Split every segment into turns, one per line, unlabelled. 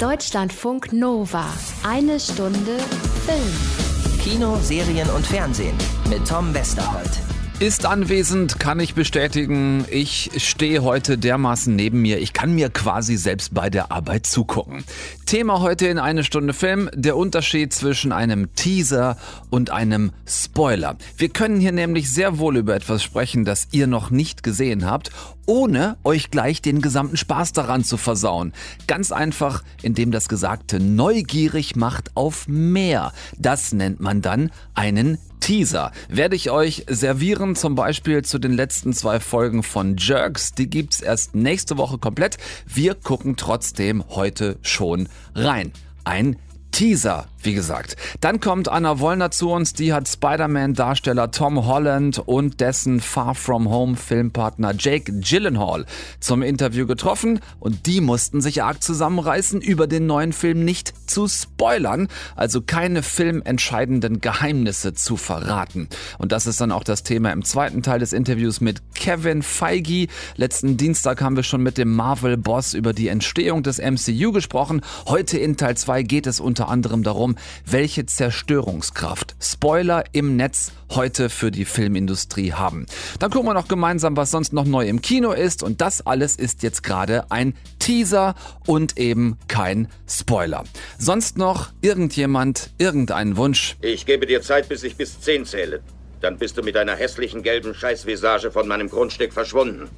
Deutschlandfunk Nova. Eine Stunde Film.
Kino, Serien und Fernsehen mit Tom Westerholt.
Ist anwesend, kann ich bestätigen. Ich stehe heute dermaßen neben mir. Ich kann mir quasi selbst bei der Arbeit zugucken. Thema heute in eine Stunde Film, der Unterschied zwischen einem Teaser und einem Spoiler. Wir können hier nämlich sehr wohl über etwas sprechen, das ihr noch nicht gesehen habt, ohne euch gleich den gesamten Spaß daran zu versauen. Ganz einfach, indem das Gesagte neugierig macht auf mehr. Das nennt man dann einen Teaser werde ich euch servieren, zum Beispiel zu den letzten zwei Folgen von Jerks. Die gibt's erst nächste Woche komplett. Wir gucken trotzdem heute schon rein. Ein Teaser, wie gesagt. Dann kommt Anna Wollner zu uns, die hat Spider-Man-Darsteller Tom Holland und dessen Far From Home Filmpartner Jake Gyllenhaal zum Interview getroffen und die mussten sich arg zusammenreißen, über den neuen Film nicht zu spoilern, also keine filmentscheidenden Geheimnisse zu verraten. Und das ist dann auch das Thema im zweiten Teil des Interviews mit Kevin Feige. Letzten Dienstag haben wir schon mit dem Marvel-Boss über die Entstehung des MCU gesprochen. Heute in Teil 2 geht es unter anderem darum, welche Zerstörungskraft Spoiler im Netz heute für die Filmindustrie haben. Dann gucken wir noch gemeinsam, was sonst noch neu im Kino ist und das alles ist jetzt gerade ein Teaser und eben kein Spoiler. Sonst noch irgendjemand, irgendeinen Wunsch?
Ich gebe dir Zeit, bis ich bis 10 zähle. Dann bist du mit deiner hässlichen gelben Scheißvisage von meinem Grundstück verschwunden.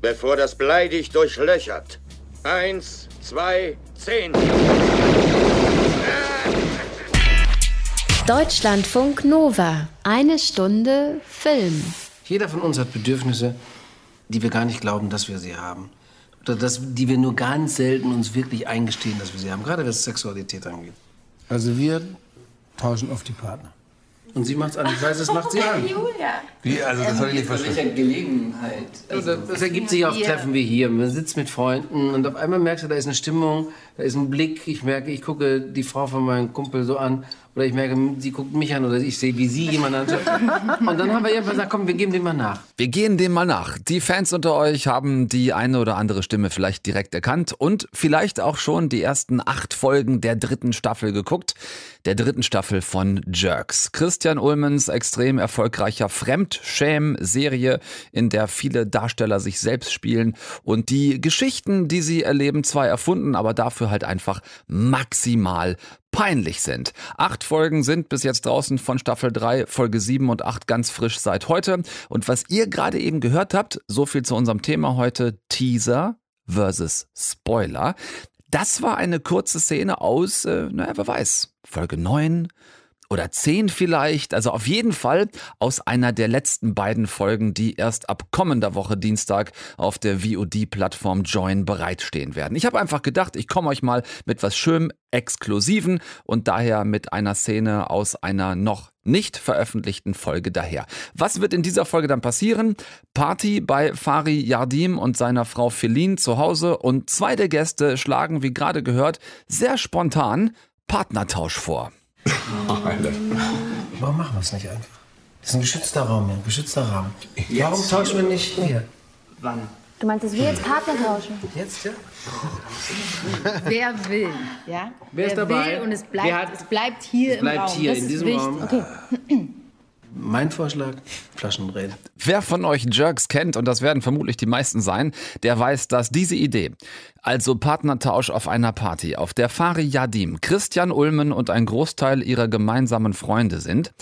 Bevor das Blei dich durchlöchert. Eins, zwei, zehn.
Deutschlandfunk Nova. Eine Stunde Film.
Jeder von uns hat Bedürfnisse, die wir gar nicht glauben, dass wir sie haben. Oder das, die wir nur ganz selten uns wirklich eingestehen, dass wir sie haben. Gerade was Sexualität angeht.
Also wir tauschen oft die Partner.
Und sie macht's an. Ich weiß, es macht sie an.
Julia.
Wie? Also das habe ich nicht verstanden.
welcher Gelegenheit?
Also, das ergibt sich auf Treffen wie hier. Man sitzt mit Freunden und auf einmal merkst du, da ist eine Stimmung, da ist ein Blick. Ich merke, ich gucke die Frau von meinem Kumpel so an. Oder ich merke, sie guckt mich an oder ich sehe, wie sie jemand anschaut. Und dann haben wir irgendwann gesagt, komm, wir geben dem mal nach.
Wir gehen dem mal nach. Die Fans unter euch haben die eine oder andere Stimme vielleicht direkt erkannt und vielleicht auch schon die ersten acht Folgen der dritten Staffel geguckt. Der dritten Staffel von Jerks. Christian Ullmans extrem erfolgreicher Fremdschäm-Serie, in der viele Darsteller sich selbst spielen und die Geschichten, die sie erleben, zwar erfunden, aber dafür halt einfach maximal peinlich sind. Acht Folgen sind bis jetzt draußen von Staffel 3, Folge 7 und 8 ganz frisch seit heute. Und was ihr gerade eben gehört habt, so viel zu unserem Thema heute, Teaser versus Spoiler. Das war eine kurze Szene aus, äh, naja, wer weiß, Folge 9, oder 10 vielleicht. Also auf jeden Fall aus einer der letzten beiden Folgen, die erst ab kommender Woche Dienstag auf der VOD-Plattform Join bereitstehen werden. Ich habe einfach gedacht, ich komme euch mal mit was schön Exklusiven und daher mit einer Szene aus einer noch nicht veröffentlichten Folge daher. Was wird in dieser Folge dann passieren? Party bei Fari Yardim und seiner Frau Feline zu Hause und zwei der Gäste schlagen, wie gerade gehört, sehr spontan Partnertausch vor.
Alter.
Warum machen wir es nicht einfach? Das ist ein geschützter Raum, ein geschützter Rahmen. Warum tauschen wir nicht hier?
Wann?
Du meinst, dass wir jetzt Partner tauschen?
Jetzt, ja?
Wer will, ja?
Wer ist dabei?
will und es bleibt,
Wer hat-
es bleibt hier
Es bleibt
im Raum.
hier
das
in
ist
diesem
wichtig.
Raum.
Okay.
Mein Vorschlag, Flaschendrehen.
Wer von euch Jerks kennt, und das werden vermutlich die meisten sein, der weiß, dass diese Idee, also Partnertausch auf einer Party, auf der Fari Yadim, Christian Ulmen und ein Großteil ihrer gemeinsamen Freunde sind,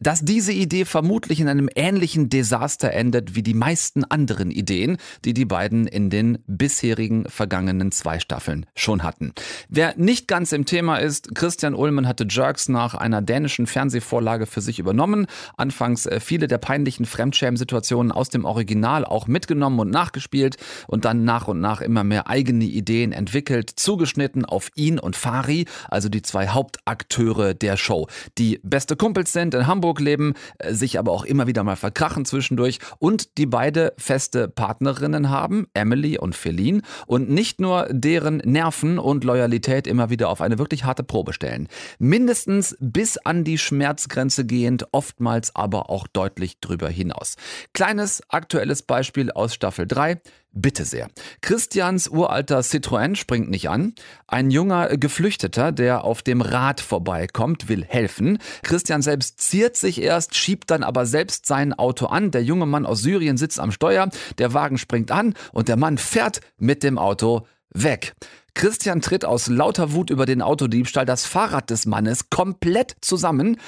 dass diese Idee vermutlich in einem ähnlichen Desaster endet wie die meisten anderen Ideen, die die beiden in den bisherigen vergangenen zwei Staffeln schon hatten. Wer nicht ganz im Thema ist, Christian Ulmen hatte Jerks nach einer dänischen Fernsehvorlage für sich übernommen, anfangs äh, viele der peinlichen Fremdschämen-Situationen aus dem Original auch mitgenommen und nachgespielt und dann nach und nach immer mehr eigene Ideen entwickelt, zugeschnitten auf ihn und Fari, also die zwei Hauptakteure der Show, die beste Kumpels sind, in Hamburg leben, äh, sich aber auch immer wieder mal verkrachen zwischendurch und die beide feste Partnerinnen haben, Emily und Feline, und nicht nur deren Nerven und Loyalität immer wieder auf eine wirklich harte Probe stellen. Mindestens bis an die Schmerzgrenze gehend, oftmals aber auch deutlich drüber hinaus. Kleines aktuelles Beispiel aus Staffel 3. Bitte sehr. Christians uralter Citroën springt nicht an. Ein junger Geflüchteter, der auf dem Rad vorbeikommt, will helfen. Christian selbst ziert sich erst, schiebt dann aber selbst sein Auto an. Der junge Mann aus Syrien sitzt am Steuer. Der Wagen springt an und der Mann fährt mit dem Auto weg. Christian tritt aus lauter Wut über den Autodiebstahl das Fahrrad des Mannes komplett zusammen.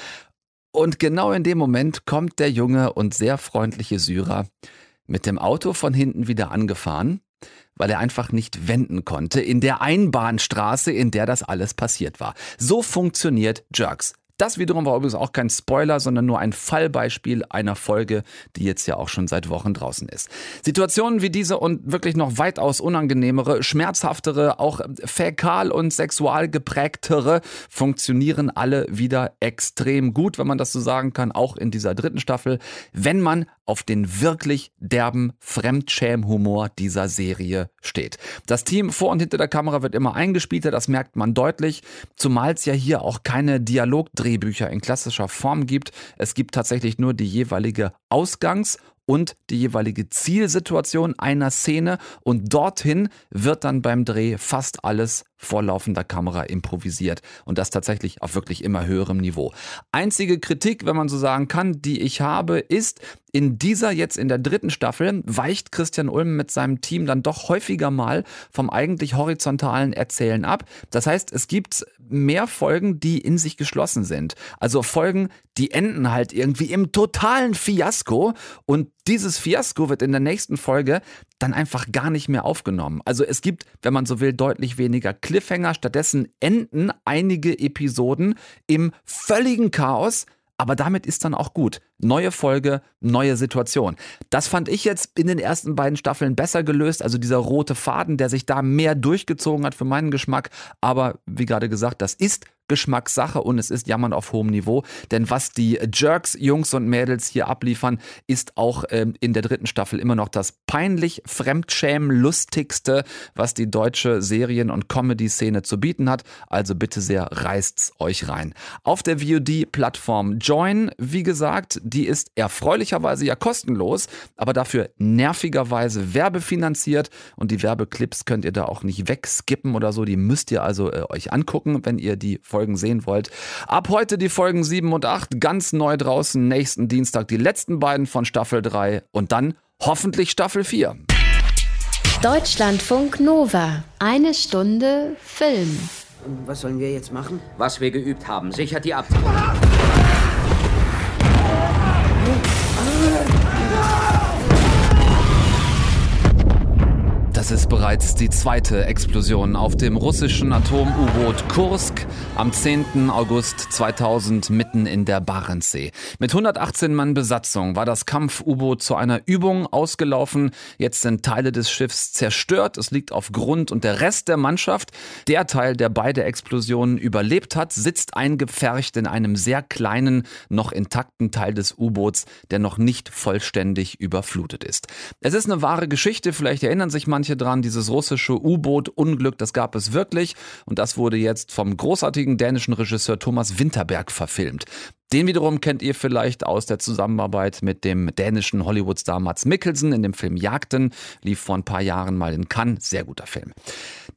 Und genau in dem Moment kommt der junge und sehr freundliche Syrer mit dem Auto von hinten wieder angefahren, weil er einfach nicht wenden konnte in der Einbahnstraße, in der das alles passiert war. So funktioniert Jerks. Das wiederum war übrigens auch kein Spoiler, sondern nur ein Fallbeispiel einer Folge, die jetzt ja auch schon seit Wochen draußen ist. Situationen wie diese und wirklich noch weitaus unangenehmere, schmerzhaftere, auch fäkal und sexual geprägtere funktionieren alle wieder extrem gut, wenn man das so sagen kann, auch in dieser dritten Staffel, wenn man auf den wirklich derben Fremdschämhumor dieser Serie steht. Das Team vor und hinter der Kamera wird immer eingespielter, das merkt man deutlich, zumal es ja hier auch keine Dialogdrehbücher in klassischer Form gibt. Es gibt tatsächlich nur die jeweilige Ausgangs- und die jeweilige Zielsituation einer Szene und dorthin wird dann beim Dreh fast alles vor laufender Kamera improvisiert und das tatsächlich auf wirklich immer höherem Niveau. Einzige Kritik, wenn man so sagen kann, die ich habe, ist, in dieser jetzt in der dritten Staffel weicht Christian Ulm mit seinem Team dann doch häufiger mal vom eigentlich horizontalen Erzählen ab. Das heißt, es gibt mehr Folgen, die in sich geschlossen sind. Also Folgen, die enden halt irgendwie im totalen Fiasko und dieses Fiasko wird in der nächsten Folge dann einfach gar nicht mehr aufgenommen. Also es gibt, wenn man so will, deutlich weniger Cliffhanger. Stattdessen enden einige Episoden im völligen Chaos. Aber damit ist dann auch gut. Neue Folge, neue Situation. Das fand ich jetzt in den ersten beiden Staffeln besser gelöst. Also dieser rote Faden, der sich da mehr durchgezogen hat für meinen Geschmack. Aber wie gerade gesagt, das ist Geschmackssache und es ist Jammern auf hohem Niveau. Denn was die Jerks, Jungs und Mädels hier abliefern, ist auch ähm, in der dritten Staffel immer noch das peinlich fremdschämen-lustigste, was die deutsche Serien- und Comedy-Szene zu bieten hat. Also bitte sehr, reißt's euch rein. Auf der VOD-Plattform Join, wie gesagt, die ist erfreulicherweise ja kostenlos, aber dafür nervigerweise werbefinanziert und die Werbeclips könnt ihr da auch nicht wegskippen oder so. Die müsst ihr also äh, euch angucken, wenn ihr die Folge Folgen sehen wollt. Ab heute die Folgen 7 und 8 ganz neu draußen. Nächsten Dienstag die letzten beiden von Staffel 3 und dann hoffentlich Staffel 4.
Deutschlandfunk Nova. Eine Stunde Film.
Was sollen wir jetzt machen?
Was wir geübt haben, sichert die Abzug.
Das ist bereits die zweite Explosion auf dem russischen Atom-U-Boot Kursk am 10. August 2000 mitten in der Barentssee. Mit 118 Mann Besatzung war das Kampf-U-Boot zu einer Übung ausgelaufen. Jetzt sind Teile des Schiffs zerstört. Es liegt auf Grund und der Rest der Mannschaft, der Teil, der beide Explosionen überlebt hat, sitzt eingepfercht in einem sehr kleinen, noch intakten Teil des U-Boots, der noch nicht vollständig überflutet ist. Es ist eine wahre Geschichte. Vielleicht erinnern sich manche dran, dieses russische U-Boot-Unglück, das gab es wirklich und das wurde jetzt vom großartigen dänischen Regisseur Thomas Winterberg verfilmt. Den wiederum kennt ihr vielleicht aus der Zusammenarbeit mit dem dänischen Hollywood-Star Mats Mikkelsen in dem Film Jagden. Lief vor ein paar Jahren mal in Cannes. Sehr guter Film.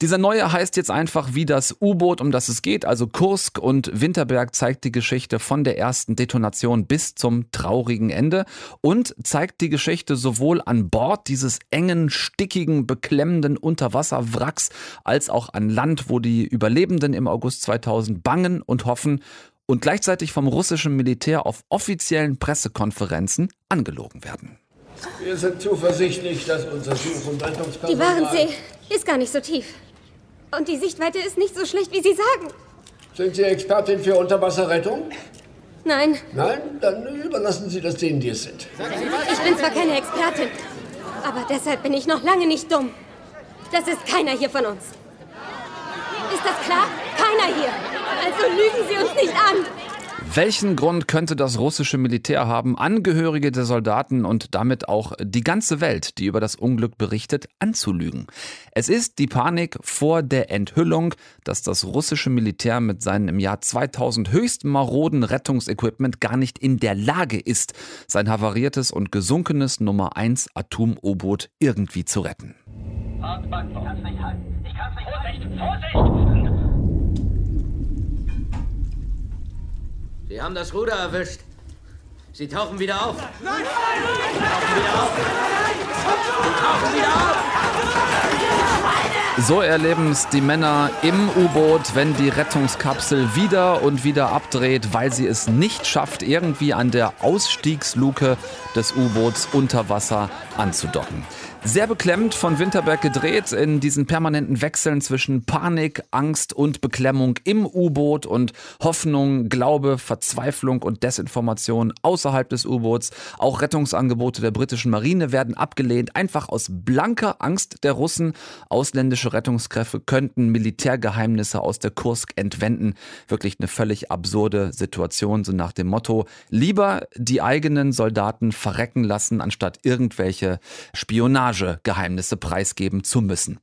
Dieser neue heißt jetzt einfach wie das U-Boot, um das es geht, also Kursk und Winterberg zeigt die Geschichte von der ersten Detonation bis zum traurigen Ende und zeigt die Geschichte sowohl an Bord dieses engen, stickigen, beklemmenden Unterwasserwracks als auch an Land, wo die Überlebenden im August 2000 bangen und hoffen und gleichzeitig vom russischen Militär auf offiziellen Pressekonferenzen angelogen werden.
Wir sind zuversichtlich, dass unser Such- und Rettungspersonal...
Die Warensee ist gar nicht so tief. Und die Sichtweite ist nicht so schlecht, wie Sie sagen.
Sind Sie Expertin für Unterwasserrettung?
Nein.
Nein? Dann überlassen Sie das denen, die es sind.
Ich bin zwar keine Expertin, aber deshalb bin ich noch lange nicht dumm. Das ist keiner hier von uns. Ist das klar? Keiner hier. Also lügen Sie uns nicht an.
Welchen Grund könnte das russische Militär haben, Angehörige der Soldaten und damit auch die ganze Welt, die über das Unglück berichtet, anzulügen? Es ist die Panik vor der Enthüllung, dass das russische Militär mit seinem im Jahr 2000 höchst maroden Rettungsequipment gar nicht in der Lage ist, sein havariertes und gesunkenes Nummer 1 Atom-U-Boot irgendwie zu retten.
Hartmann, ich kann's nicht halten. Ich kann's nicht Vorsicht! Vorsicht!
Sie haben das Ruder erwischt. Sie tauchen wieder auf.
Nein! Nein!
Sie tauchen wieder auf. Sie tauchen wieder auf.
So erleben es die Männer im U-Boot, wenn die Rettungskapsel wieder und wieder abdreht, weil sie es nicht schafft, irgendwie an der Ausstiegsluke des U-Boots unter Wasser anzudocken. Sehr beklemmt von Winterberg gedreht in diesen permanenten Wechseln zwischen Panik, Angst und Beklemmung im U-Boot und Hoffnung, Glaube, Verzweiflung und Desinformation außerhalb des U-Boots. Auch Rettungsangebote der britischen Marine werden abgelehnt, einfach aus blanker Angst der Russen. Ausländische Rettungskräfte könnten Militärgeheimnisse aus der Kursk entwenden. Wirklich eine völlig absurde Situation, so nach dem Motto, lieber die eigenen Soldaten verrecken lassen, anstatt irgendwelche Spionage Geheimnisse preisgeben zu müssen.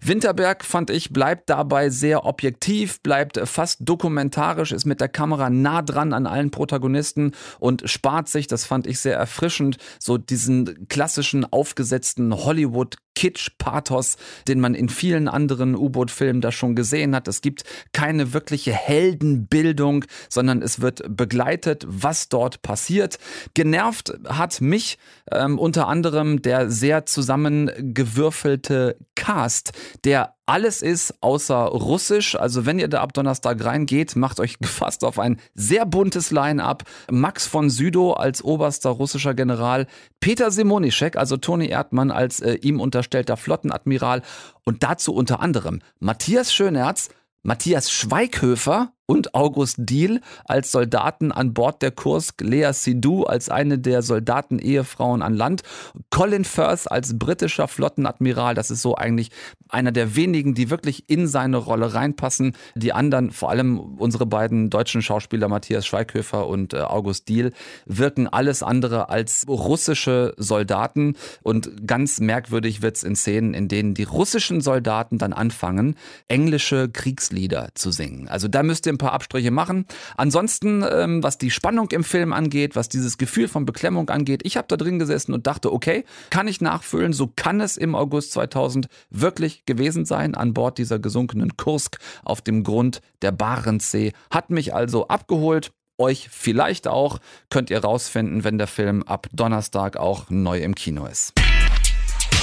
Winterberg, fand ich, bleibt dabei sehr objektiv, bleibt fast dokumentarisch, ist mit der Kamera nah dran an allen Protagonisten und spart sich, das fand ich sehr erfrischend, so diesen klassischen aufgesetzten Hollywood Kitsch-Pathos, den man in vielen anderen U-Boot-Filmen da schon gesehen hat. Es gibt keine wirkliche Heldenbildung, sondern es wird begleitet, was dort passiert. Genervt hat mich ähm, unter anderem der sehr zusammengewürfelte Cast, der alles ist außer Russisch. Also wenn ihr da ab Donnerstag reingeht, macht euch gefasst auf ein sehr buntes Line-up. Max von Südow als oberster russischer General, Peter Simonischek, also Toni Erdmann als äh, ihm unterstellter Flottenadmiral und dazu unter anderem Matthias Schönerz, Matthias Schweighöfer und August Diehl als Soldaten an Bord der Kursk, Lea Sidhu als eine der Soldaten-Ehefrauen an Land, Colin Firth als britischer Flottenadmiral, das ist so eigentlich einer der wenigen, die wirklich in seine Rolle reinpassen. Die anderen, vor allem unsere beiden deutschen Schauspieler Matthias Schweighöfer und äh, August Diehl, wirken alles andere als russische Soldaten und ganz merkwürdig wird's in Szenen, in denen die russischen Soldaten dann anfangen, englische Kriegslieder zu singen. Also da müsst ihr ein paar Abstriche machen. Ansonsten, ähm, was die Spannung im Film angeht, was dieses Gefühl von Beklemmung angeht, ich habe da drin gesessen und dachte, okay, kann ich nachfüllen, so kann es im August 2000 wirklich gewesen sein an Bord dieser gesunkenen Kursk auf dem Grund der Barentssee. Hat mich also abgeholt euch vielleicht auch, könnt ihr rausfinden, wenn der Film ab Donnerstag auch neu im Kino ist.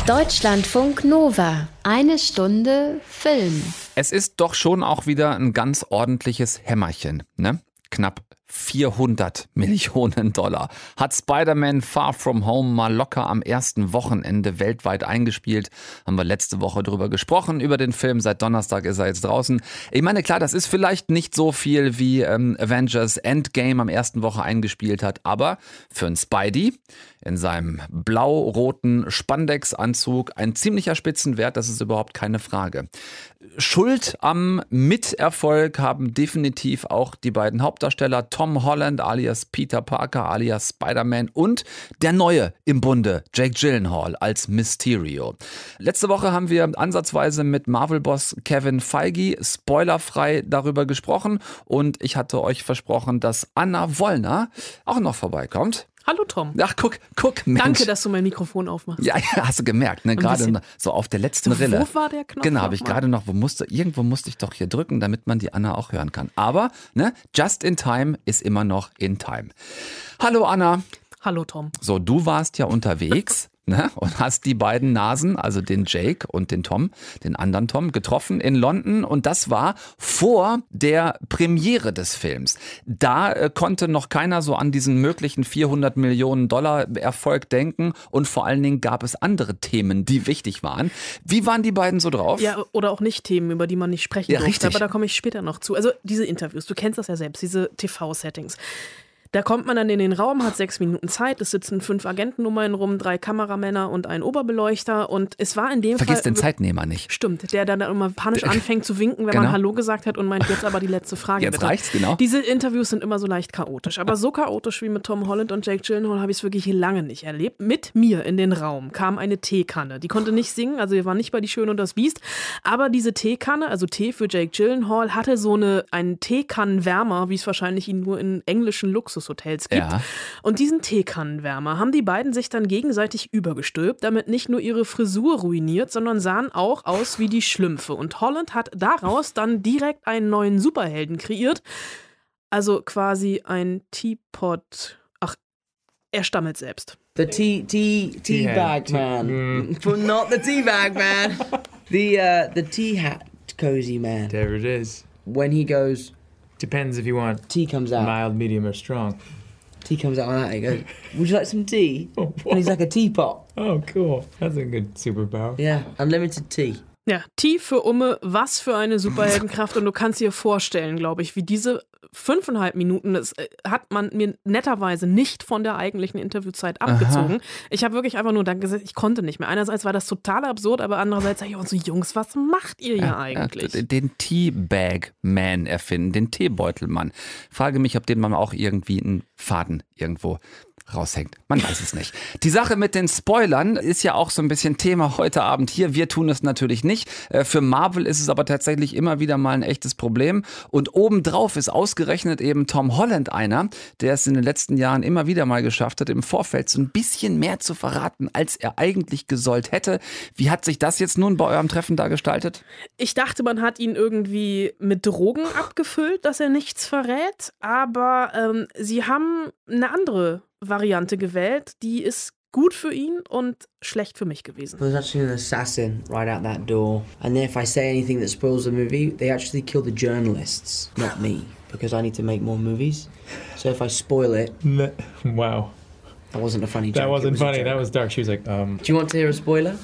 Deutschlandfunk Nova. Eine Stunde Film.
Es ist doch schon auch wieder ein ganz ordentliches Hämmerchen, ne? Knapp 400 Millionen Dollar. Hat Spider-Man Far From Home mal locker am ersten Wochenende weltweit eingespielt. Haben wir letzte Woche drüber gesprochen, über den Film. Seit Donnerstag ist er jetzt draußen. Ich meine, klar, das ist vielleicht nicht so viel wie ähm, Avengers Endgame am ersten Woche eingespielt hat, aber für ein Spidey in seinem blau-roten Spandex-Anzug ein ziemlicher Spitzenwert, das ist überhaupt keine Frage. Schuld am Miterfolg haben definitiv auch die beiden Hauptdarsteller Tom Holland alias Peter Parker alias Spider-Man und der Neue im Bunde, Jake Gyllenhaal als Mysterio. Letzte Woche haben wir ansatzweise mit Marvel-Boss Kevin Feige spoilerfrei darüber gesprochen und ich hatte euch versprochen, dass Anna Wollner auch noch vorbeikommt.
Hallo Tom.
Ach, guck, guck, Mensch.
Danke, dass du mein Mikrofon aufmachst.
Ja, ja hast du gemerkt, ne? Gerade so auf der letzten Rille.
Wo war der Knopf?
Genau, habe ich gerade noch, wo musste, irgendwo musste ich doch hier drücken, damit man die Anna auch hören kann. Aber, ne, just in time ist immer noch in time. Hallo Anna.
Hallo Tom.
So, du warst ja unterwegs. Ne? Und hast die beiden Nasen, also den Jake und den Tom, den anderen Tom, getroffen in London. Und das war vor der Premiere des Films. Da äh, konnte noch keiner so an diesen möglichen 400 Millionen Dollar Erfolg denken. Und vor allen Dingen gab es andere Themen, die wichtig waren. Wie waren die beiden so drauf?
Ja, oder auch nicht Themen, über die man nicht sprechen
ja,
durfte.
Richtig.
Aber da komme ich später noch zu. Also diese Interviews, du kennst das ja selbst, diese TV-Settings. Da kommt man dann in den Raum, hat sechs Minuten Zeit, es sitzen fünf Agenten um einen rum, drei Kameramänner und ein Oberbeleuchter und es war in dem
Vergiss
Fall...
den Zeitnehmer nicht.
Stimmt, der dann immer panisch anfängt zu winken, wenn
Genau.
man Hallo gesagt hat und meint, jetzt aber die letzte Frage.
Jetzt
bitte.
reicht's, genau.
Diese Interviews sind immer so leicht chaotisch, aber so chaotisch wie mit Tom Holland und Jake Gyllenhaal habe ich es wirklich lange nicht erlebt. Mit mir in den Raum kam eine Teekanne. Die konnte nicht singen, also wir waren nicht bei Die Schöne und das Biest, aber diese Teekanne, also Tee für Jake Gyllenhaal, hatte so eine, einen Teekannenwärmer, wie es wahrscheinlich ihn nur in englischen Luxushotels gibt.
Ja.
Und diesen Teekannenwärmer haben die beiden sich dann gegenseitig übergestülpt, damit nicht nur ihre Frisur ruiniert, sondern sahen auch aus wie die Schlümpfe. Und Holland hat daraus dann direkt einen neuen Superhelden kreiert. Also quasi ein Teapot. Ach, er stammelt selbst.
The tea tea tea
Tea
bag man. But not the tea bag man. the uh the tea hat cozy man.
There it is.
When he goes
Depends if you want
tea comes out.
mild, medium, or strong.
Tea comes out like that. He goes, Would you like some tea? and he's like a teapot.
Oh, cool. That's a good superpower.
Yeah, unlimited tea.
Ja, T für Umme, was für eine Superheldenkraft. Und du kannst dir vorstellen, glaube ich, wie diese fünfeinhalb Minuten, das äh, hat man mir netterweise nicht von der eigentlichen Interviewzeit abgezogen. Ich habe wirklich einfach nur dann gesagt, ich konnte nicht mehr. Einerseits war das total absurd, aber andererseits sage ich auch so, Jungs, was macht ihr hier eigentlich?
Ja, den Teabag-Man erfinden, den Teebeutelmann. Frage mich, ob den man auch irgendwie einen Faden irgendwo raushängt. Man weiß es nicht. Die Sache mit den Spoilern ist ja auch so ein bisschen Thema heute Abend hier. Wir tun es natürlich nicht. Äh, Für Marvel ist es aber tatsächlich immer wieder mal ein echtes Problem. Und obendrauf ist ausgerechnet eben Tom Holland einer, der es in den letzten Jahren immer wieder mal geschafft hat, im Vorfeld so ein bisschen mehr zu verraten, als er eigentlich gesollt hätte. Wie hat sich das jetzt nun bei eurem Treffen da gestaltet?
Ich dachte, man hat ihn irgendwie mit Drogen abgefüllt, dass er nichts verrät, aber ähm, sie haben eine andere Variante gewählt, die ist gut für ihn und schlecht für mich gewesen.
There's actually an assassin right out that door. And then if I say anything that spoils the movie, they actually kill the journalists, not me, because I need to make more movies. So if I spoil it,
Wow.
that wasn't a funny joke.
That wasn't
was
funny. That was dark. She was like, um.
Do you want to hear a spoiler?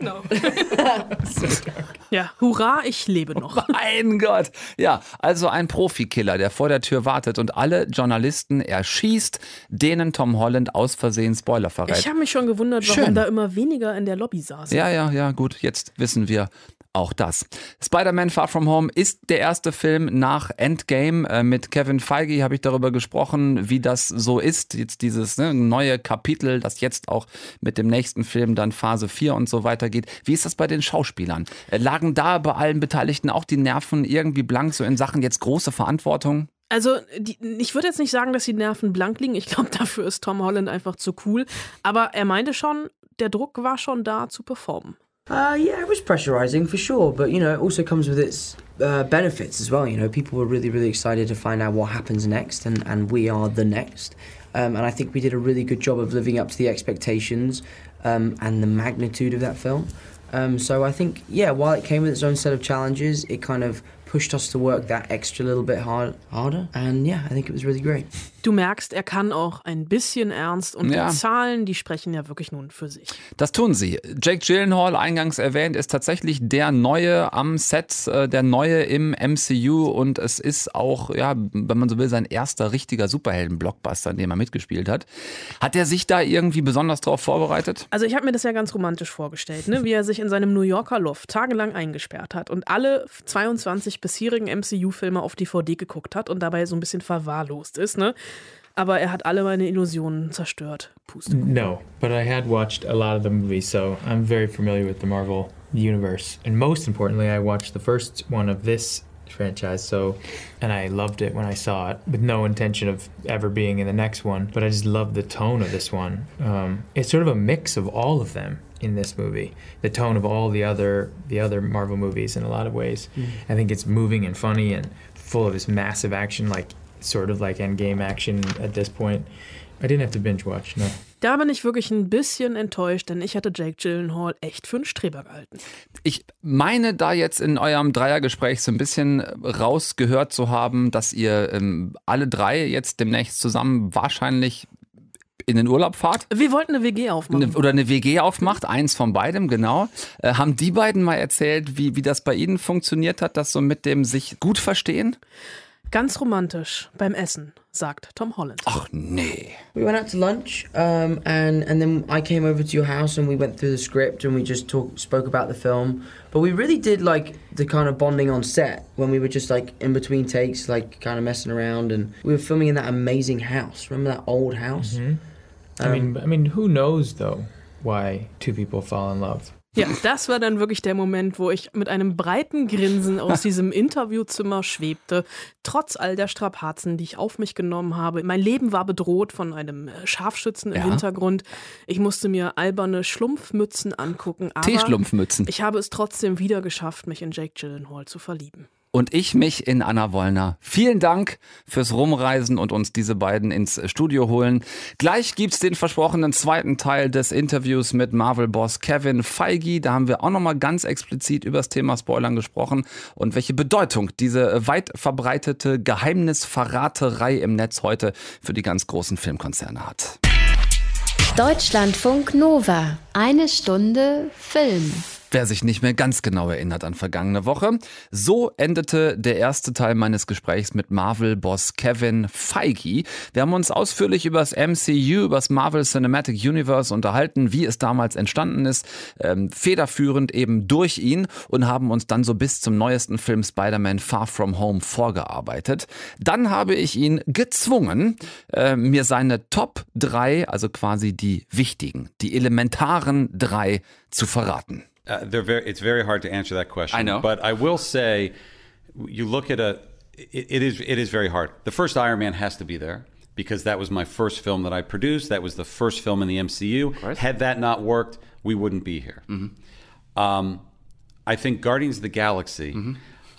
No. ja, hurra, ich lebe noch.
Mein Gott. Ja, also ein Profikiller, der vor der Tür wartet und alle Journalisten erschießt, denen Tom Holland aus Versehen Spoiler verrät.
Ich habe mich schon gewundert, warum
Schön.
da immer weniger in der Lobby saßen.
Ja, ja, ja, gut, jetzt wissen wir auch das. Spider-Man Far From Home ist der erste Film nach Endgame. Äh, mit Kevin Feige habe ich darüber gesprochen, wie das so ist. Jetzt dieses ne, neue Kapitel, das jetzt auch mit dem nächsten Film dann Phase 4 und so weiter geht. Wie ist das bei den Schauspielern? Äh, lagen da bei allen Beteiligten auch die Nerven irgendwie blank, so in Sachen jetzt große Verantwortung?
Also, die, ich würde jetzt nicht sagen, dass die Nerven blank liegen. Ich glaube, dafür ist Tom Holland einfach zu cool. Aber er meinte schon, der Druck war schon da zu performen.
Uh, yeah, it was pressurizing for sure, but you know, it also comes with its uh, benefits as well. You know, people were really, really excited to find out what happens next, and, and we are the next. Um, and I think we did a really good job of living up to the expectations um, and the magnitude of that film. Um, so I think, yeah, while it came with its own set of challenges, it kind of pushed us to work that extra little bit hard, harder. And yeah, I think it was really great.
Du merkst, er kann auch ein bisschen ernst und
Ja.
die Zahlen, die sprechen ja wirklich nun für sich.
Das tun sie. Jake Gyllenhaal, eingangs erwähnt, ist tatsächlich der Neue am Set, äh, der Neue im MCU und es ist auch, ja, wenn man so will, sein erster richtiger Superhelden-Blockbuster, in dem er mitgespielt hat. Hat er sich da irgendwie besonders drauf vorbereitet?
Also ich habe mir das ja ganz romantisch vorgestellt, ne? wie er sich in seinem New Yorker Loft tagelang eingesperrt hat und alle 22 bisherigen MCU-Filme auf DVD geguckt hat und dabei so ein bisschen verwahrlost ist. Ne? Aber er hat alle meine Illusionen zerstört. Pustekuchen.
No, but I had watched a lot of the movies, so I'm very familiar with the Marvel universe. And most importantly, I watched the first one of this franchise, so and I loved it when I saw it, with no intention of ever being in the next one. But I just love the tone of this one. Um, it's sort of a mix of all of them in this movie. The tone of all the other the other Marvel movies in a lot of ways. I think it's moving and funny and full of this massive action, like sort of like Endgame action at this point. I didn't have to binge watch, no.
Da bin ich wirklich ein bisschen enttäuscht, denn ich hatte Jake Gyllenhaal echt für einen Streber gehalten.
Ich meine da jetzt in eurem Dreiergespräch so ein bisschen rausgehört zu haben, dass ihr ähm, alle drei jetzt demnächst zusammen wahrscheinlich in den Urlaub fahrt.
Wir wollten eine WG aufmachen.
Eine, oder eine WG aufmacht, eins von beidem, genau. Äh, haben die beiden mal erzählt, wie, wie das bei ihnen funktioniert hat, das so mit dem sich gut verstehen?
Ganz romantisch beim Essen, sagt Tom Holland.
Ach nee.
We went out to lunch, um, and and then I came over to your house and we went through the script and we just talked, spoke about the film. But we really did like the kind of bonding on set when we were just like in between takes, like kind of messing around, and we were filming in that amazing house. Remember that old house?
Mhm. I mean, I mean, who knows though why two people fall in love?
Ja, das war dann wirklich der Moment, wo ich mit einem breiten Grinsen aus diesem Interviewzimmer schwebte, trotz all der Strapazen, die ich auf mich genommen habe. Mein Leben war bedroht von einem äh, Scharfschützen im
Ja.
Hintergrund. Ich musste mir alberne Schlumpfmützen angucken, aber
T-Schlumpfmützen.
ich habe es trotzdem wieder geschafft, mich in Jake Gyllenhaal zu verlieben.
Und ich mich in Anna Wollner. Vielen Dank fürs Rumreisen und uns diese beiden ins Studio holen. Gleich gibt's den versprochenen zweiten Teil des Interviews mit Marvel-Boss Kevin Feige. Da haben wir auch nochmal ganz explizit über das Thema Spoilern gesprochen und welche Bedeutung diese weit verbreitete Geheimnisverraterei im Netz heute für die ganz großen Filmkonzerne hat.
Deutschlandfunk Nova. Eine Stunde Film.
Wer sich nicht mehr ganz genau erinnert an vergangene Woche. So endete der erste Teil meines Gesprächs mit Marvel-Boss Kevin Feige. Wir haben uns ausführlich über das MCU, über das Marvel Cinematic Universe unterhalten, wie es damals entstanden ist, ähm, federführend eben durch ihn und haben uns dann so bis zum neuesten Film Spider-Man Far From Home vorgearbeitet. Dann habe ich ihn gezwungen, äh, mir seine Top 3, also quasi die wichtigen, die elementaren drei zu verraten.
Uh, they're very, it's very hard to answer that question.
I know.
But I will say, you look at a, it, it is it is very hard. The first Iron Man has to be there because that was my first film that I produced. That was the first film in the MCU. Had that not worked, we wouldn't be here. Um, I think Guardians of the Galaxy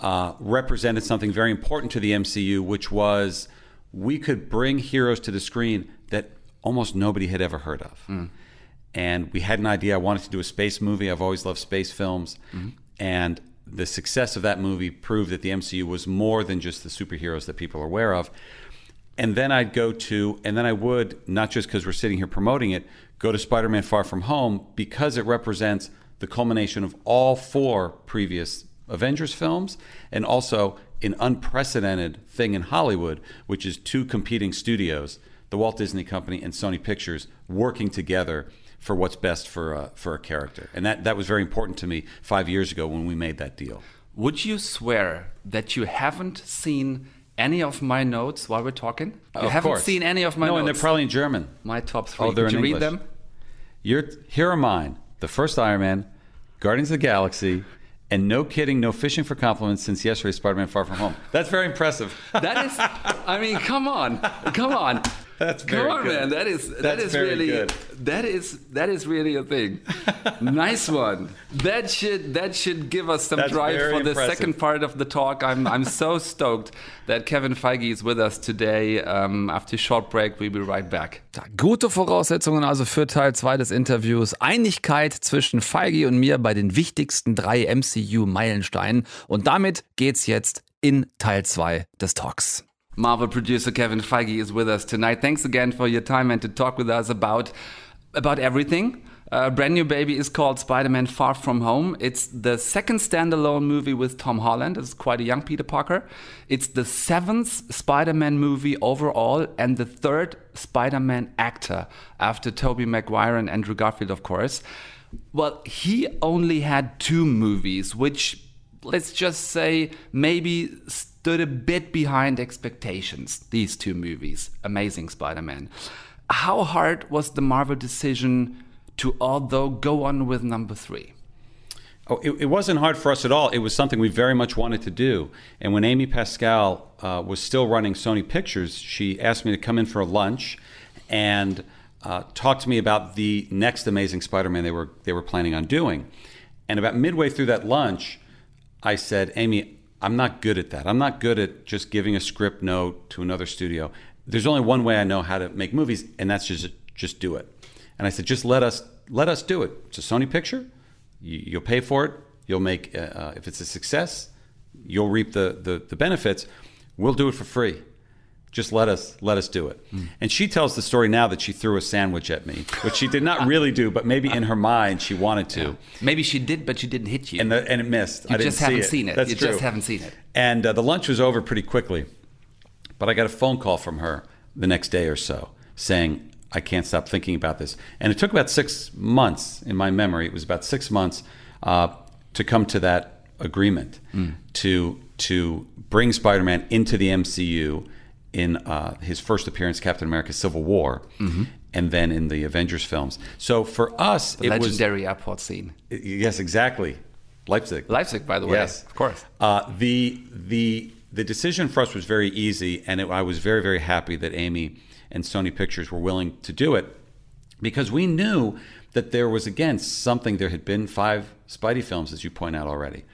uh, represented something very important to the MCU, which was we could bring heroes to the screen that almost nobody had ever heard of. And we had an idea. I wanted to do a space movie. I've always loved space films. Mm-hmm. And the success of that movie proved that the MCU was more than just the superheroes that people are aware of. And then I'd go to, and then I would, not just because we're sitting here promoting it, go to Spider Man Far From Home because it represents the culmination of all four previous Avengers films and also an unprecedented thing in Hollywood, which is two competing studios, the Walt Disney Company and Sony Pictures, working together for what's best for, uh, for a character. And that, that was very important to me five years ago when we made that deal.
Would you swear that you haven't seen any of my notes while we're talking? You
Of
haven't
course.
seen any of my
no,
notes?
No, and they're probably in German.
My top three.
Oh, they're
Could
in
you read them?
You're, here are mine. The first Iron Man, Guardians of the Galaxy, and no kidding, no fishing for compliments since yesterday, Spider-Man Far From Home. That's very impressive.
That is, I mean, come on, come on.
That's
Come on,
good.
man. That is that
That's
is really
good.
that is that is really a thing. nice one. That should that should give us some
That's
drive for the
impressive.
second part of the talk. I'm I'm so stoked that Kevin Feige is with us today. Um, after a short break, we'll be right back. Gute Voraussetzungen also für Teil 2 des Interviews. Einigkeit zwischen Feige und mir bei den wichtigsten drei MCU-Meilensteinen. Und damit geht's jetzt in Teil 2 des Talks. Marvel producer Kevin Feige is with us tonight. Thanks again for your time and to talk with us about about everything. A brand new baby is called Spider-Man Far From Home. It's the second standalone movie with Tom Holland. It's quite a young Peter Parker. It's the seventh Spider-Man movie overall and the third Spider-Man actor after Tobey Maguire and Andrew Garfield, of course. Well, he only had two movies, which let's just say maybe stood a bit behind expectations these two movies amazing spider-man how hard was the marvel decision to although go on with number three
Oh, it, it wasn't hard for us at all. It was something we very much wanted to do. And when Amy Pascal uh, was still running Sony Pictures, she asked me to come in for a lunch and uh, talk to me about the next Amazing Spider-Man they were they were planning on doing. And about midway through that lunch, I said, Amy, I'm not good at that. I'm not good at just giving a script note to another studio. There's only one way I know how to make movies, and that's just just do it. And I said, just let us let us do it. It's a Sony picture. You, you'll pay for it. You'll make uh, uh, if it's a success, you'll reap the, the the benefits. We'll do it for free. Just let us let us do it. And she tells the story now that she threw a sandwich at me, which she did not really do, but maybe in her mind she wanted to.
maybe she did but she didn't hit you
And, the, and it missed.
You
I
just haven't
it.
seen it.
That's
You
true.
just haven't seen it.
And uh, the lunch was over pretty quickly. But I got a phone call from her the next day or so saying, I can't stop thinking about this. And it took about six months in my memory. It was about six months uh, to come to that agreement
Mm.
to to bring Spider-Man into the MCU in uh, his first appearance, Captain America: Civil War,
Mhm.
and then in the Avengers films. So for us,
The
it was
legendary airport scene.
Yes, exactly. Leipzig.
Leipzig, by the way.
Yes,
of course.
Uh, the the the decision for us was very easy, and it, I was very very happy that Amy and Sony Pictures were willing to do it because we knew that there was again something. There had been five Spidey films, as you point out already,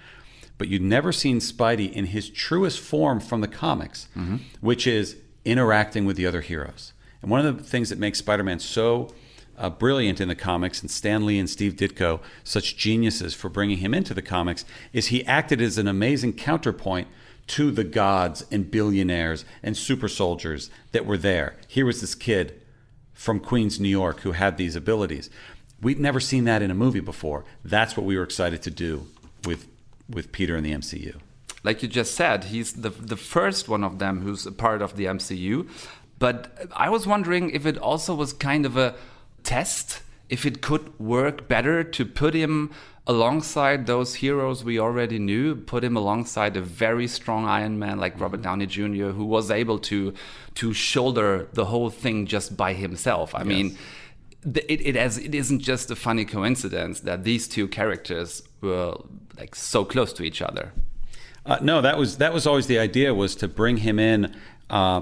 but you'd never seen Spidey in his truest form from the comics,
Mhm.
which is interacting with the other heroes. And one of the things that makes Spider-Man so uh, brilliant in the comics, and Stan Lee and Steve Ditko, such geniuses for bringing him into the comics, is he acted as an amazing counterpoint to the gods and billionaires and super soldiers that were there. Here was this kid from Queens, New York, who had these abilities. We'd never seen that in a movie before. That's what we were excited to do with with Peter in the MCU.
like you just said, he's the the first one of them who's a part of the MCU. But I was wondering if it also was kind of a test, if it could work better to put him alongside those heroes we already knew, put him alongside a very strong Iron Man like mm-hmm. Robert Downey Jr., who was able to to shoulder the whole thing just by himself. I mean. It, it, as, it isn't just a funny coincidence that these two characters were like so close to each other.
Uh, no, that was that was always the idea was to bring him in uh,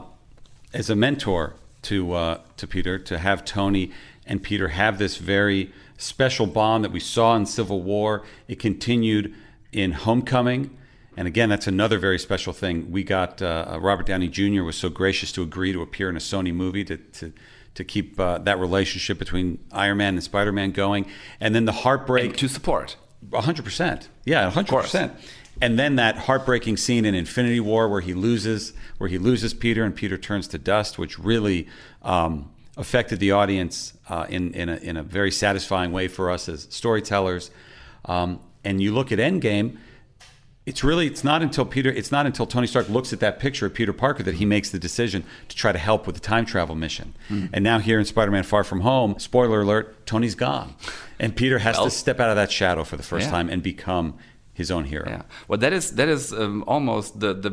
as a mentor to uh, to Peter to have Tony and Peter have this very special bond that we saw in Civil War. It continued in Homecoming, and again, that's another very special thing. We got uh, Robert Downey Jr. was so gracious to agree to appear in a Sony movie to. to to keep uh, that relationship between Iron Man and Spider Man going, and then the heartbreak
to support,
hundred percent, yeah, hundred percent. And then that heartbreaking scene in Infinity War where he loses, where he loses Peter and Peter turns to dust, which really um, affected the audience uh, in in a, in a very satisfying way for us as storytellers. Um, and you look at Endgame, it's really it's not until Peter it's not until Tony Stark looks at that picture of Peter Parker that he makes the decision to try to help with the time travel mission.
Mhm.
And now here in Spider-Man Far From Home, spoiler alert, Tony's gone. And Peter has
Well-
to step out of that shadow for the first
Yeah.
time and become his own hero.
Yeah. Well, that is that is um, almost the the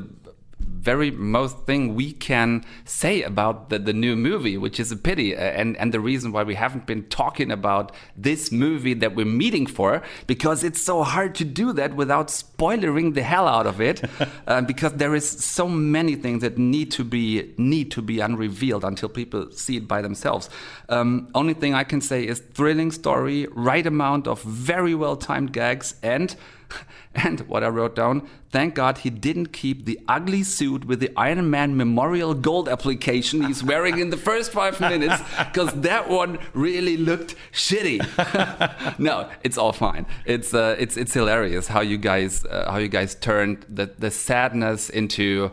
very most thing we can say about the, the new movie, which is a pity, uh, and and the reason why we haven't been talking about this movie that we're meeting for, because it's so hard to do that without spoiling the hell out of it, uh, because there is so many things that need to be need to be unrevealed until people see it by themselves. Um, only thing I can say is thrilling story, right amount of very well timed gags, and and what I wrote down, thank God he didn't keep the ugly suit with the Iron Man Memorial Gold application he's wearing in the first five minutes, because that one really looked shitty. no, it's all fine. It's uh, it's it's hilarious how you guys uh, how you guys turned the the sadness into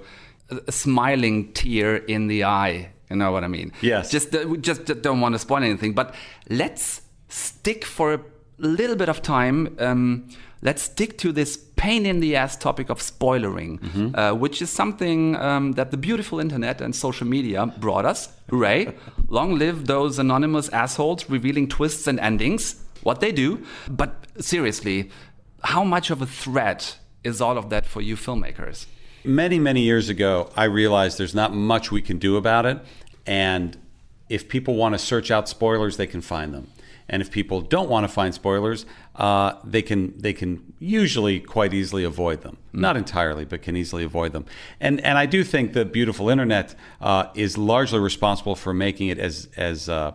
a- smiling tear in the eye. You know what I mean?
Yes.
Just uh, we just don't want to spoil anything, but let's stick for a little bit of time. Um, let's stick to this pain in the ass topic of spoilering,
Mm-hmm.
uh, which is something um, that the beautiful internet and social media brought us. Hooray! Long live those anonymous assholes revealing twists and endings. What they do. But seriously, how much of a threat is all of that for you filmmakers?
Many, many years ago, I realized there's not much we can do about it. And if people want to search out spoilers, they can find them. And if people don't want to find spoilers, uh, they can they can usually quite easily avoid them. Not entirely, but can easily avoid them. And and I do think the beautiful internet uh, is largely responsible for making it as as uh,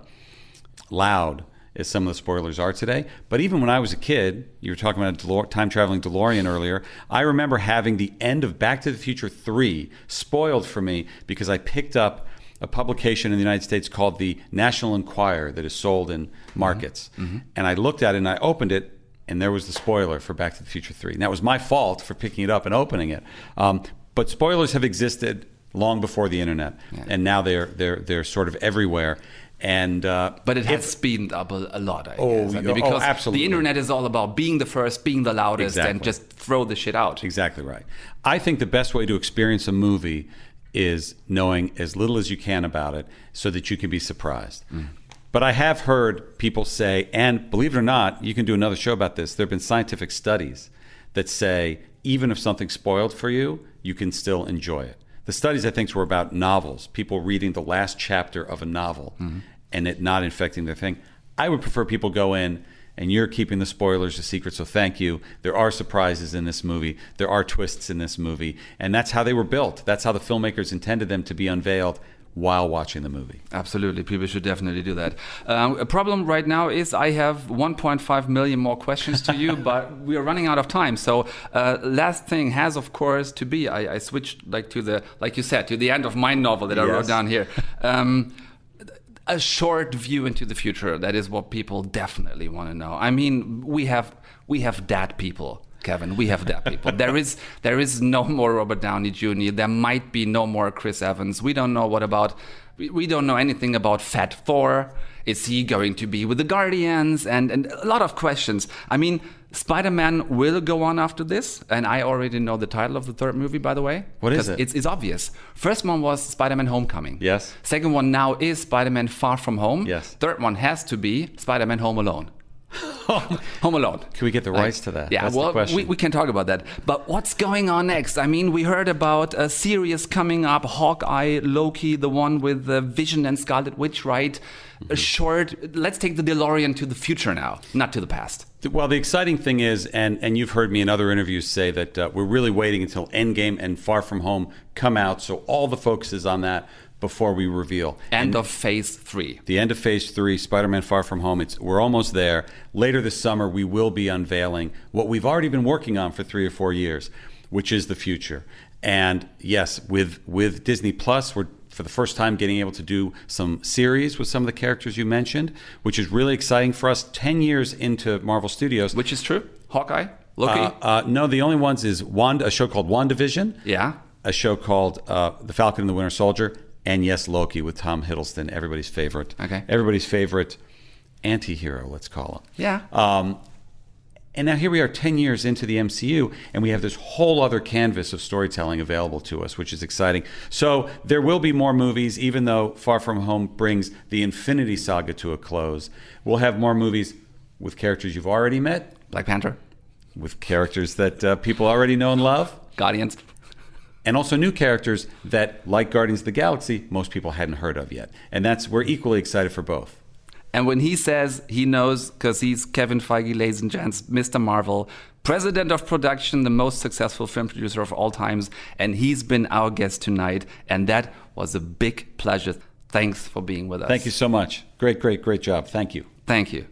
loud as some of the spoilers are today. But even when I was a kid, you were talking about a DeLore- time traveling DeLorean earlier. I remember having the end of Back to the Future 3 spoiled for me because I picked up a publication in the United States called the National Enquirer that is sold in markets. And I looked at it and I opened it and there was the spoiler for Back to the Future 3. And that was my fault for picking it up and opening it. Um, but spoilers have existed long before the internet, and now they're they're they're sort of everywhere. And uh,
But it has
if-
speeded up a, a lot, I
Oh.
I
oh,
mean, because
absolutely.
the internet is all about being the first, being the loudest, and just throw the shit out.
Exactly right. I think the best way to experience a movie is knowing as little as you can about it so that you can be surprised. But I have heard people say, and believe it or not, you can do another show about this. There have been scientific studies that say even if something's spoiled for you, you can still enjoy it. The studies, I think, were about novels, people reading the last chapter of a novel mm-hmm. and it not infecting their thing. I would prefer people go in and you're keeping the spoilers a secret, so thank you. There are surprises in this movie, there are twists in this movie, and that's how they were built. That's how the filmmakers intended them to be unveiled while watching the movie.
Absolutely, people should definitely do that. Um, a problem right now is I have 1.5 million more questions to you, but we are running out of time. So uh, last thing has, of course, to be. I, I switched like to the, like you said, to the end of my novel that I wrote down here. Um, a short view into the future. That is what people definitely want to know. I mean, we have we have dead people. Kevin, we have dead people. there is there is no more Robert Downey Jr. There might be no more Chris Evans. We don't know what about we, we don't know anything about Fat Four. Is he going to be with the Guardians? And and a lot of questions. I mean, Spider-Man will go on after this, and I already know the title of the third movie, by the way.
What is it?
It's, it's obvious. First one was Spider-Man Homecoming.
Yes.
Second one now is Spider-Man Far From Home.
Yes.
Third one has to be Spider-Man Home Alone. Home Alone.
Can we get the rights to that?
Yeah,
That's
well, we, we can talk about that. But what's going on next? I mean, we heard about a series coming up Hawkeye, Loki, the one with the Vision and Scarlet Witch, right?
Mm-hmm.
A short, let's take the DeLorean to the future now, not to the past.
Well, the exciting thing is, and, and you've heard me in other interviews say that uh, we're really waiting until Endgame and Far From Home come out, so all the focus is on that before we reveal.
End of phase three.
The end of Phase Three, Spider-Man: Far From Home. It's we're almost there. Later this summer, we will be unveiling what we've already been working on for three or four years, which is the future. And yes, with with Disney Plus, we're for the first time getting able to do some series with some of the characters you mentioned, which is really exciting for us. Ten years into Marvel Studios,
which is true. Hawkeye, Loki.
Uh, uh, no, the only ones is Wanda, a show called WandaVision.
Yeah.
A show called uh, The Falcon and the Winter Soldier, and yes, Loki with Tom Hiddleston, everybody's favorite.
Okay.
Everybody's favorite anti-hero, let's call him.
Yeah.
Um, and now here we are 10 years into the MCU, and we have this whole other canvas of storytelling available to us, which is exciting. So there will be more movies, even though Far From Home brings the Infinity Saga to a close. We'll have more movies with characters you've already met.
Black Panther.
With characters that uh, people already know and love.
Guardians.
And also new characters that, like Guardians of the Galaxy, most people hadn't heard of yet. And that's we're equally excited for both.
And when he says he knows, because he's Kevin Feige, ladies and gents, Mr. Marvel, president of production, the most successful film producer of all times, and he's been our guest tonight. And that was a big pleasure. Thanks for being with us.
Thank you so much. Great, great, great job. Thank you.
Thank you.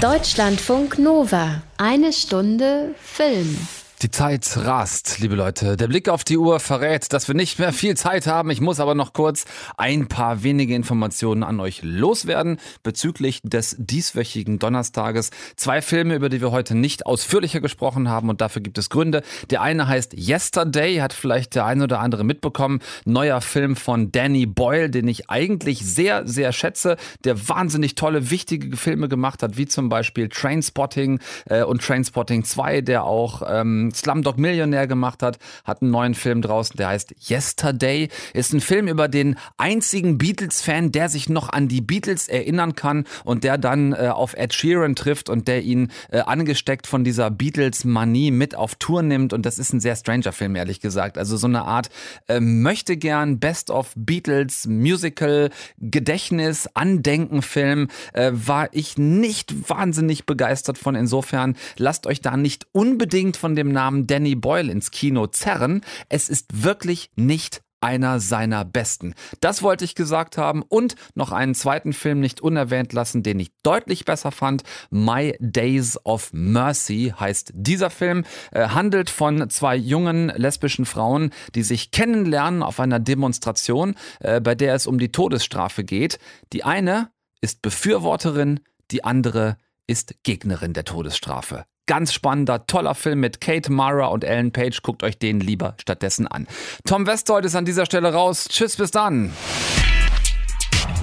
Deutschlandfunk Nova. Eine Stunde Film.
Die Zeit rast, liebe Leute. Der Blick auf die Uhr verrät, dass wir nicht mehr viel Zeit haben. Ich muss aber noch kurz ein paar wenige Informationen an euch loswerden bezüglich des dieswöchigen Donnerstages. Zwei Filme, über die wir heute nicht ausführlicher gesprochen haben und dafür gibt es Gründe. Der eine heißt Yesterday, hat vielleicht der ein oder andere mitbekommen. Neuer Film von Danny Boyle, den ich eigentlich sehr, sehr schätze, der wahnsinnig tolle, wichtige Filme gemacht hat, wie zum Beispiel Trainspotting äh, und Trainspotting 2, der auch ähm, Slumdog Millionär gemacht hat, hat einen neuen Film draußen, der heißt Yesterday. Ist ein Film über den einzigen Beatles-Fan, der sich noch an die Beatles erinnern kann und der dann äh, auf Ed Sheeran trifft und der ihn äh, angesteckt von dieser Beatles-Manie mit auf Tour nimmt. Und das ist ein sehr stranger Film, ehrlich gesagt. Also so eine Art äh, möchte gern Best of Beatles Musical Gedächtnis Andenken Film äh, war ich nicht wahnsinnig begeistert von. Insofern lasst euch da nicht unbedingt von dem Namen Danny Boyle ins Kino zerren. Es ist wirklich nicht einer seiner besten. Das wollte ich gesagt haben und noch einen zweiten Film nicht unerwähnt lassen, den ich deutlich besser fand. My Days of Mercy heißt dieser Film, äh, handelt von zwei jungen lesbischen Frauen, die sich kennenlernen auf einer Demonstration, äh, bei der es um die Todesstrafe geht. Die eine ist Befürworterin, die andere ist Gegnerin der Todesstrafe. Ganz spannender, toller Film mit Kate Mara und Ellen Page. Guckt euch den lieber stattdessen an. Tom Westholt ist an dieser Stelle raus. Tschüss, bis dann.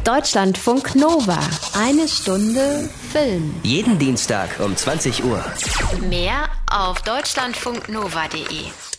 Deutschlandfunk Nova. Eine Stunde Film.
Jeden Dienstag um 20 Uhr.
Mehr auf deutschlandfunknova.de.